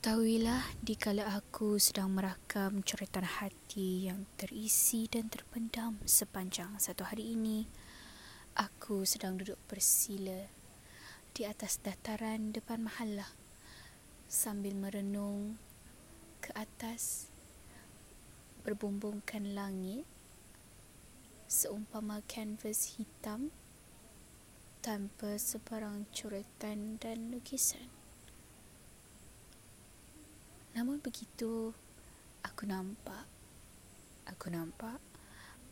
Ketahuilah, dikala aku sedang merakam coretan hati yang terisi dan terpendam sepanjang satu hari ini, aku sedang duduk bersila di atas dataran depan mahallah sambil merenung ke atas berbumbungkan langit seumpama kanvas hitam tanpa sebarang coretan dan lukisan. Namun begitu, aku nampak, aku nampak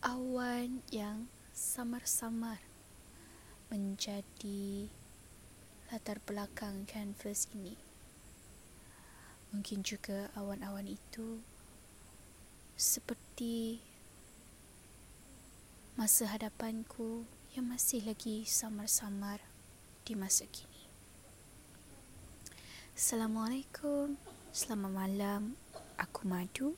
awan yang samar-samar menjadi latar belakang kanvas ini. Mungkin juga awan-awan itu seperti masa hadapanku yang masih lagi samar-samar di masa kini. Assalamualaikum. Selamat malam, aku Madu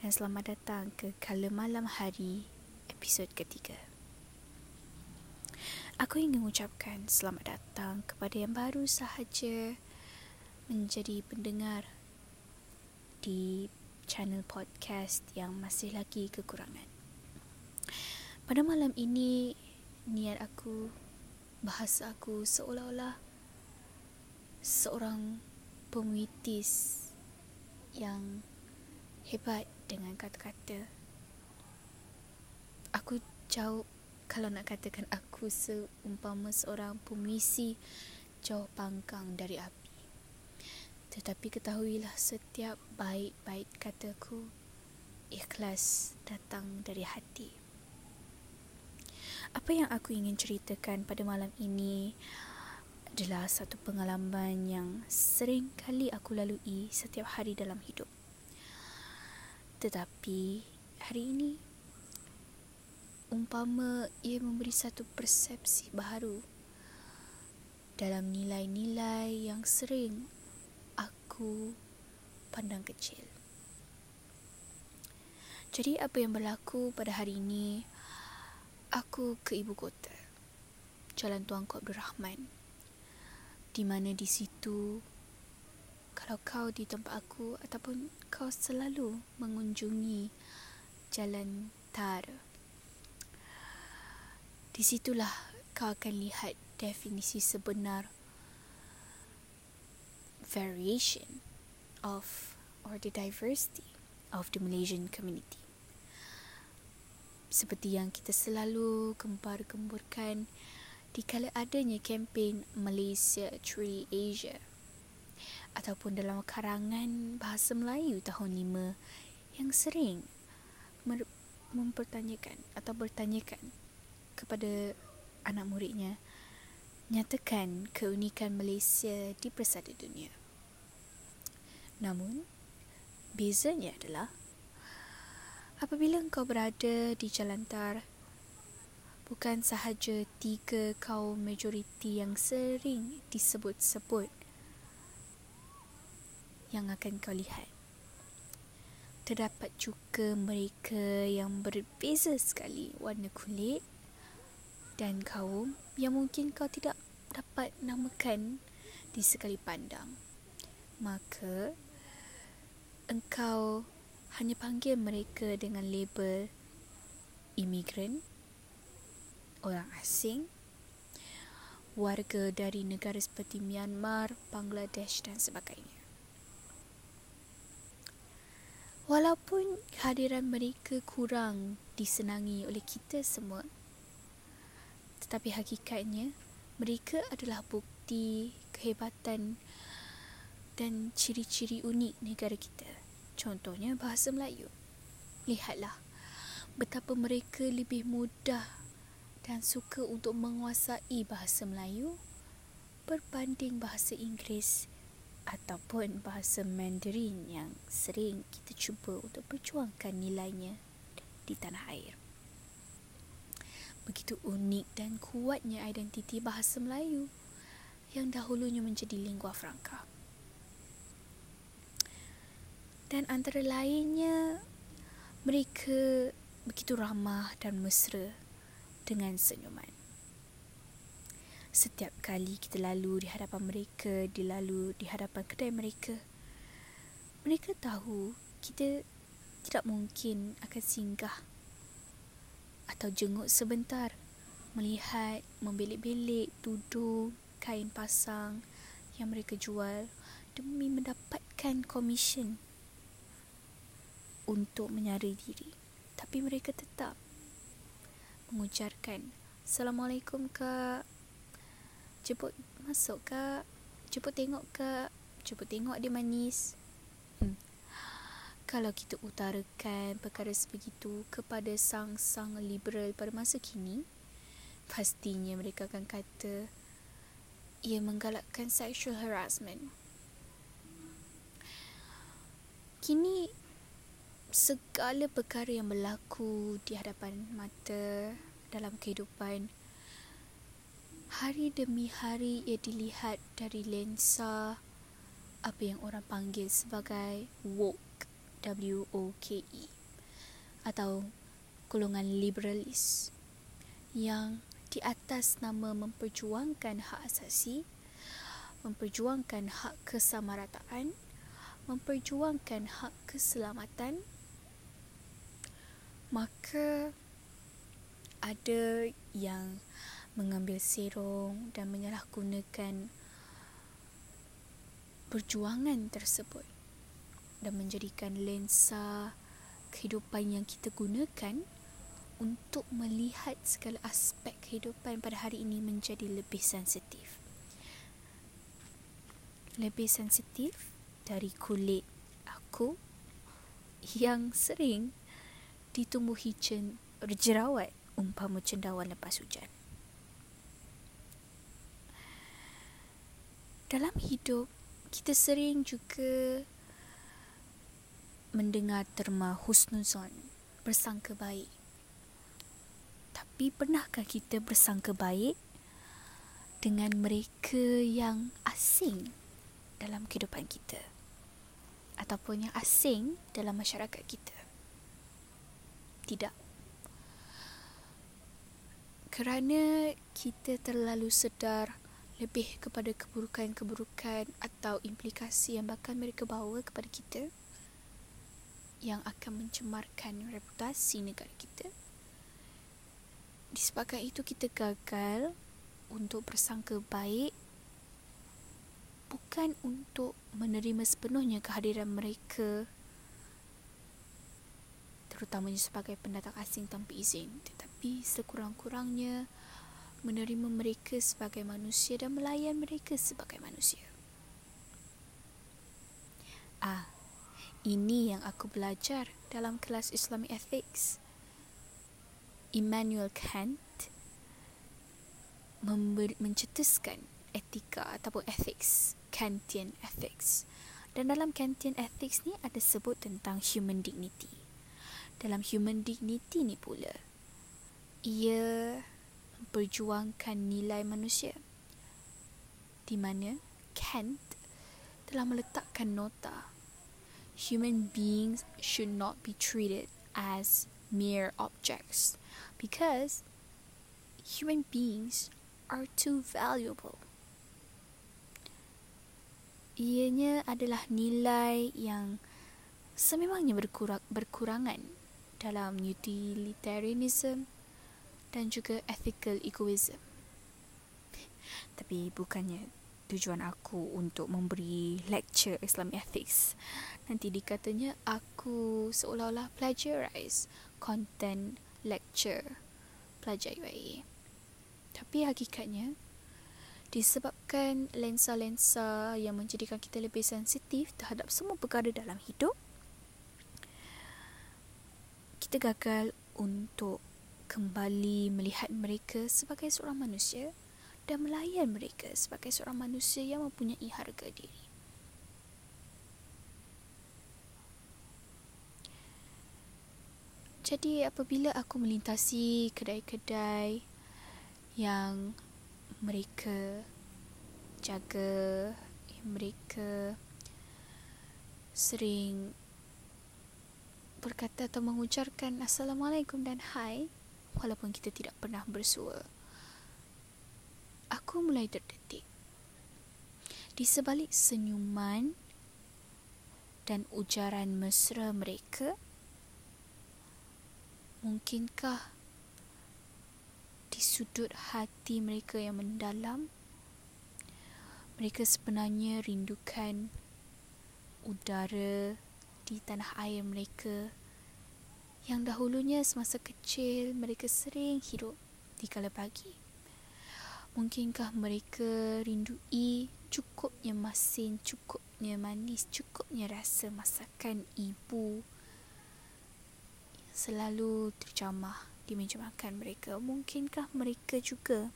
dan selamat datang ke Kala Malam Hari episod ketiga. Aku ingin mengucapkan selamat datang kepada yang baru sahaja menjadi pendengar di channel podcast yang masih lagi kekurangan. Pada malam ini, niat aku, bahasa aku seolah-olah seorang pemuitis yang hebat dengan kata-kata. Aku jauh kalau nak katakan aku seumpama seorang pemuisi jauh pangkang dari api. Tetapi ketahuilah setiap baik-baik kataku ikhlas datang dari hati. Apa yang aku ingin ceritakan pada malam ini adalah satu pengalaman yang sering kali aku lalui setiap hari dalam hidup. Tetapi hari ini umpama ia memberi satu persepsi baru dalam nilai-nilai yang sering aku pandang kecil. Jadi apa yang berlaku pada hari ini aku ke ibu kota. Jalan Tuanku Abdul Rahman di mana di situ. Kalau kau di tempat aku ataupun kau selalu mengunjungi jalan tar di situlah kau akan lihat definisi sebenar variation of or the diversity of the Malaysian community. Seperti yang kita selalu gempar-gemburkan dikala adanya kempen Malaysia Truly Asia ataupun dalam karangan bahasa Melayu tahun 5 yang sering mempertanyakan atau bertanyakan kepada anak muridnya nyatakan keunikan Malaysia di persada dunia. Namun, bezanya adalah apabila engkau berada di jalan tar bukan sahaja tiga kaum majoriti yang sering disebut-sebut yang akan kau lihat. Terdapat juga mereka yang berbeza sekali warna kulit dan kaum yang mungkin kau tidak dapat namakan di sekali pandang. Maka engkau hanya panggil mereka dengan label imigran orang asing, warga dari negara seperti Myanmar, Bangladesh dan sebagainya. Walaupun kehadiran mereka kurang disenangi oleh kita semua, tetapi hakikatnya mereka adalah bukti kehebatan dan ciri-ciri unik negara kita. Contohnya bahasa Melayu. Lihatlah betapa mereka lebih mudah dan suka untuk menguasai bahasa Melayu berbanding bahasa Inggeris ataupun bahasa Mandarin yang sering kita cuba untuk perjuangkan nilainya di tanah air. Begitu unik dan kuatnya identiti bahasa Melayu yang dahulunya menjadi lingua franca. Dan antara lainnya, mereka begitu ramah dan mesra dengan senyuman. Setiap kali kita lalu di hadapan mereka, dilalu di hadapan kedai mereka, mereka tahu kita tidak mungkin akan singgah atau jenguk sebentar melihat membelik-belik tudung kain pasang yang mereka jual demi mendapatkan komisen untuk menyari diri tapi mereka tetap mengujarkan Assalamualaikum kak. Jemput masuk kak. Jemput tengok kak. Jemput tengok dia manis. Hmm. Kalau kita utarakan perkara sebegitu kepada sang-sang liberal pada masa kini Pastinya mereka akan kata Ia menggalakkan sexual harassment. Kini segala perkara yang berlaku di hadapan mata dalam kehidupan hari demi hari ia dilihat dari lensa apa yang orang panggil sebagai woke W O K E atau golongan liberalis yang di atas nama memperjuangkan hak asasi memperjuangkan hak kesamarataan memperjuangkan hak keselamatan maka ada yang mengambil serong dan menyalahgunakan perjuangan tersebut dan menjadikan lensa kehidupan yang kita gunakan untuk melihat segala aspek kehidupan pada hari ini menjadi lebih sensitif. Lebih sensitif dari kulit aku yang sering ditumbuhi cen jerawat umpama cendawan lepas hujan. Dalam hidup, kita sering juga mendengar terma husnuzon, bersangka baik. Tapi pernahkah kita bersangka baik dengan mereka yang asing dalam kehidupan kita? Ataupun yang asing dalam masyarakat kita? Tidak kerana kita terlalu sedar lebih kepada keburukan-keburukan atau implikasi yang bakal mereka bawa kepada kita yang akan mencemarkan reputasi negara kita. Disebabkan itu kita gagal untuk bersangka baik bukan untuk menerima sepenuhnya kehadiran mereka terutamanya sebagai pendatang asing tanpa izin tetapi tapi sekurang-kurangnya menerima mereka sebagai manusia dan melayan mereka sebagai manusia. Ah, ini yang aku belajar dalam kelas Islamic Ethics. Immanuel Kant member- mencetuskan etika ataupun ethics, Kantian ethics. Dan dalam Kantian ethics ni ada sebut tentang human dignity. Dalam human dignity ni pula, ia memperjuangkan nilai manusia di mana Kant telah meletakkan nota human beings should not be treated as mere objects because human beings are too valuable. Ianya adalah nilai yang sememangnya berkurang, berkurangan dalam utilitarianism dan juga ethical egoism. Tapi bukannya tujuan aku untuk memberi lecture Islam ethics. Nanti dikatanya aku seolah-olah plagiarize content lecture pelajar UAE. Tapi hakikatnya disebabkan lensa-lensa yang menjadikan kita lebih sensitif terhadap semua perkara dalam hidup kita gagal untuk kembali melihat mereka sebagai seorang manusia dan melayan mereka sebagai seorang manusia yang mempunyai harga diri. Jadi apabila aku melintasi kedai-kedai yang mereka jaga, yang mereka sering berkata atau mengucapkan Assalamualaikum dan Hai, walaupun kita tidak pernah bersua. Aku mulai terdetik. Di sebalik senyuman dan ujaran mesra mereka? Mungkinkah di sudut hati mereka yang mendalam, mereka sebenarnya rindukan udara di tanah air mereka yang dahulunya semasa kecil mereka sering hidup di kala pagi. Mungkinkah mereka rindui cukupnya masin, cukupnya manis, cukupnya rasa masakan ibu selalu terjamah di meja makan mereka. Mungkinkah mereka juga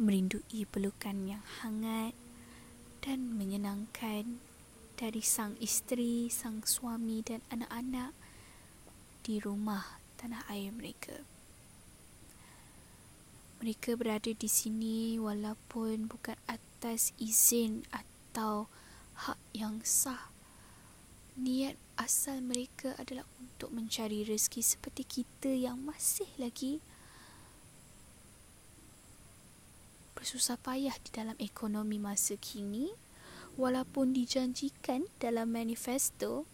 merindui pelukan yang hangat dan menyenangkan dari sang isteri, sang suami dan anak-anak di rumah tanah air mereka. Mereka berada di sini walaupun bukan atas izin atau hak yang sah. Niat asal mereka adalah untuk mencari rezeki seperti kita yang masih lagi bersusah payah di dalam ekonomi masa kini walaupun dijanjikan dalam manifesto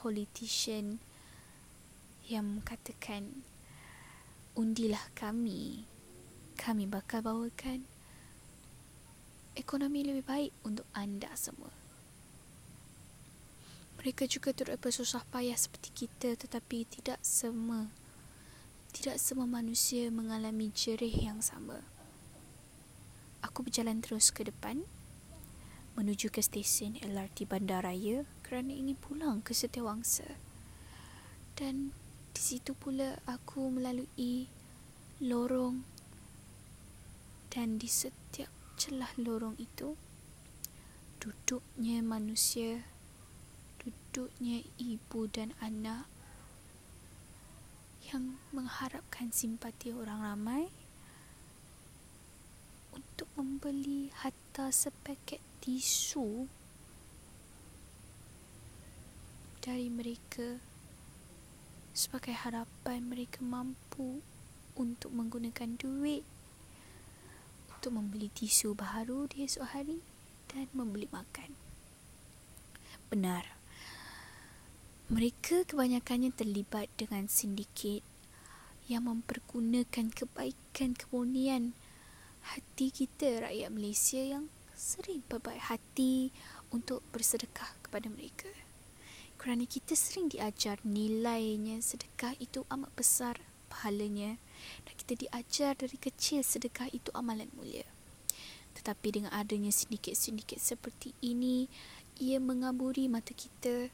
politician yang mengatakan undilah kami kami bakal bawakan ekonomi lebih baik untuk anda semua mereka juga turut bersusah payah seperti kita tetapi tidak semua tidak semua manusia mengalami jerih yang sama. Aku berjalan terus ke depan menuju ke stesen LRT Bandaraya kerana ingin pulang ke Setiawangsa. Dan di situ pula aku melalui lorong dan di setiap celah lorong itu duduknya manusia duduknya ibu dan anak yang mengharapkan simpati orang ramai untuk membeli hatta sepaket tisu dari mereka sebagai harapan mereka mampu untuk menggunakan duit untuk membeli tisu baru di esok hari dan membeli makan. Benar. Mereka kebanyakannya terlibat dengan sindiket yang mempergunakan kebaikan kemurnian hati kita rakyat Malaysia yang sering berbaik hati untuk bersedekah kepada mereka. Kerana kita sering diajar nilainya sedekah itu amat besar pahalanya dan kita diajar dari kecil sedekah itu amalan mulia. Tetapi dengan adanya sindiket-sindiket seperti ini, ia mengaburi mata kita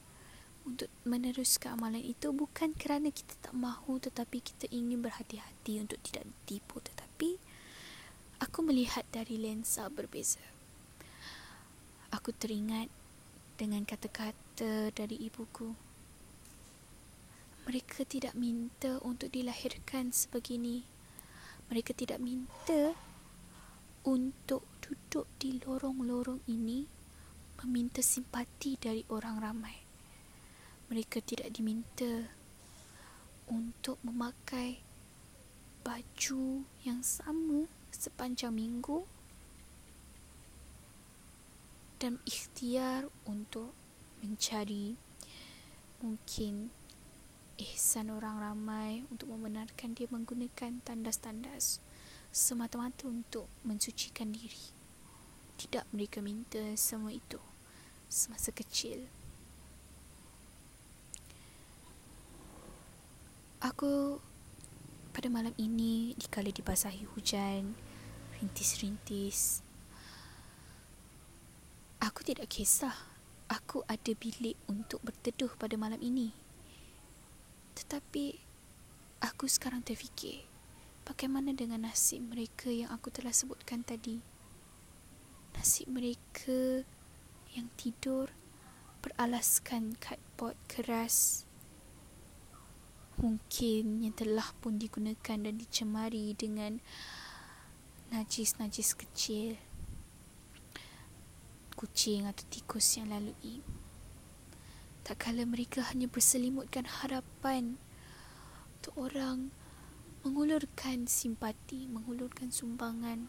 untuk meneruskan amalan itu bukan kerana kita tak mahu tetapi kita ingin berhati-hati untuk tidak ditipu tetapi aku melihat dari lensa berbeza aku teringat dengan kata-kata dari ibuku. Mereka tidak minta untuk dilahirkan sebegini. Mereka tidak minta untuk duduk di lorong-lorong ini meminta simpati dari orang ramai. Mereka tidak diminta untuk memakai baju yang sama sepanjang minggu dan ikhtiar untuk mencari mungkin ihsan orang ramai untuk membenarkan dia menggunakan tandas-tandas semata-mata untuk mensucikan diri. Tidak mereka minta semua itu semasa kecil. Aku pada malam ini dikala dibasahi hujan, rintis-rintis. Aku tidak kisah. Aku ada bilik untuk berteduh pada malam ini. Tetapi aku sekarang terfikir, bagaimana dengan nasib mereka yang aku telah sebutkan tadi? Nasib mereka yang tidur beralaskan cardboard keras mungkin yang telah pun digunakan dan dicemari dengan najis-najis kecil kucing atau tikus yang lalui tak kala mereka hanya berselimutkan harapan untuk orang mengulurkan simpati mengulurkan sumbangan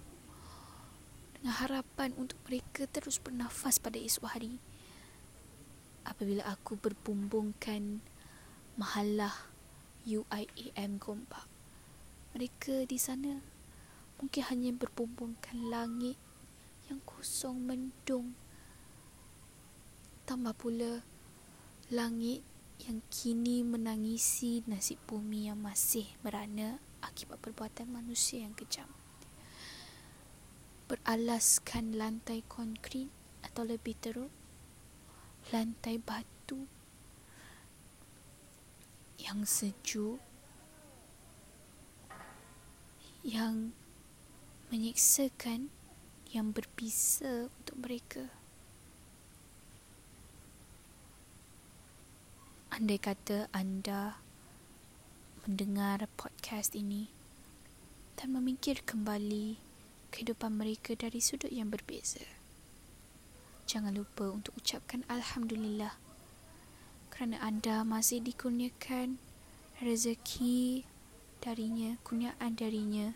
dengan harapan untuk mereka terus bernafas pada esok hari apabila aku berbumbungkan mahalah UIAM Gombak. Mereka di sana mungkin hanya berbumbungkan langit yang kosong mendung. Tambah pula langit yang kini menangisi nasib bumi yang masih merana akibat perbuatan manusia yang kejam. Beralaskan lantai konkrit atau lebih teruk, lantai batu yang sejuk yang menyiksakan yang berbisa untuk mereka. Andai kata anda mendengar podcast ini dan memikir kembali kehidupan mereka dari sudut yang berbeza. Jangan lupa untuk ucapkan Alhamdulillah kerana anda masih dikurniakan rezeki darinya, kurniaan darinya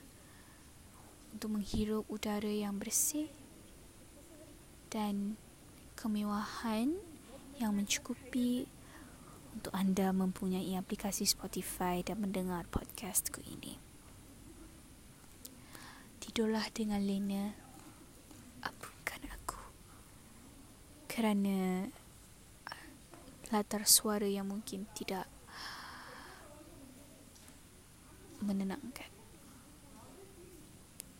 untuk menghirup udara yang bersih dan kemewahan yang mencukupi untuk anda mempunyai aplikasi Spotify dan mendengar podcastku ini. Tidurlah dengan lena, ampunkan aku kerana latar suara yang mungkin tidak menenangkan.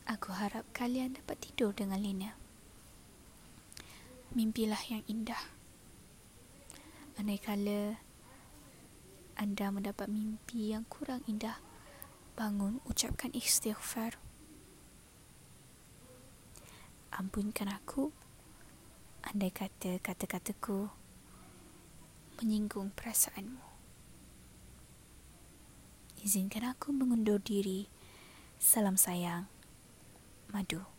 Aku harap kalian dapat tidur dengan lena. Mimpilah yang indah. Andai kala anda mendapat mimpi yang kurang indah, bangun ucapkan istighfar. Ampunkan aku, andai kata kata-kataku menyinggung perasaanmu. Izinkan aku mengundur diri. Salam sayang, Madu.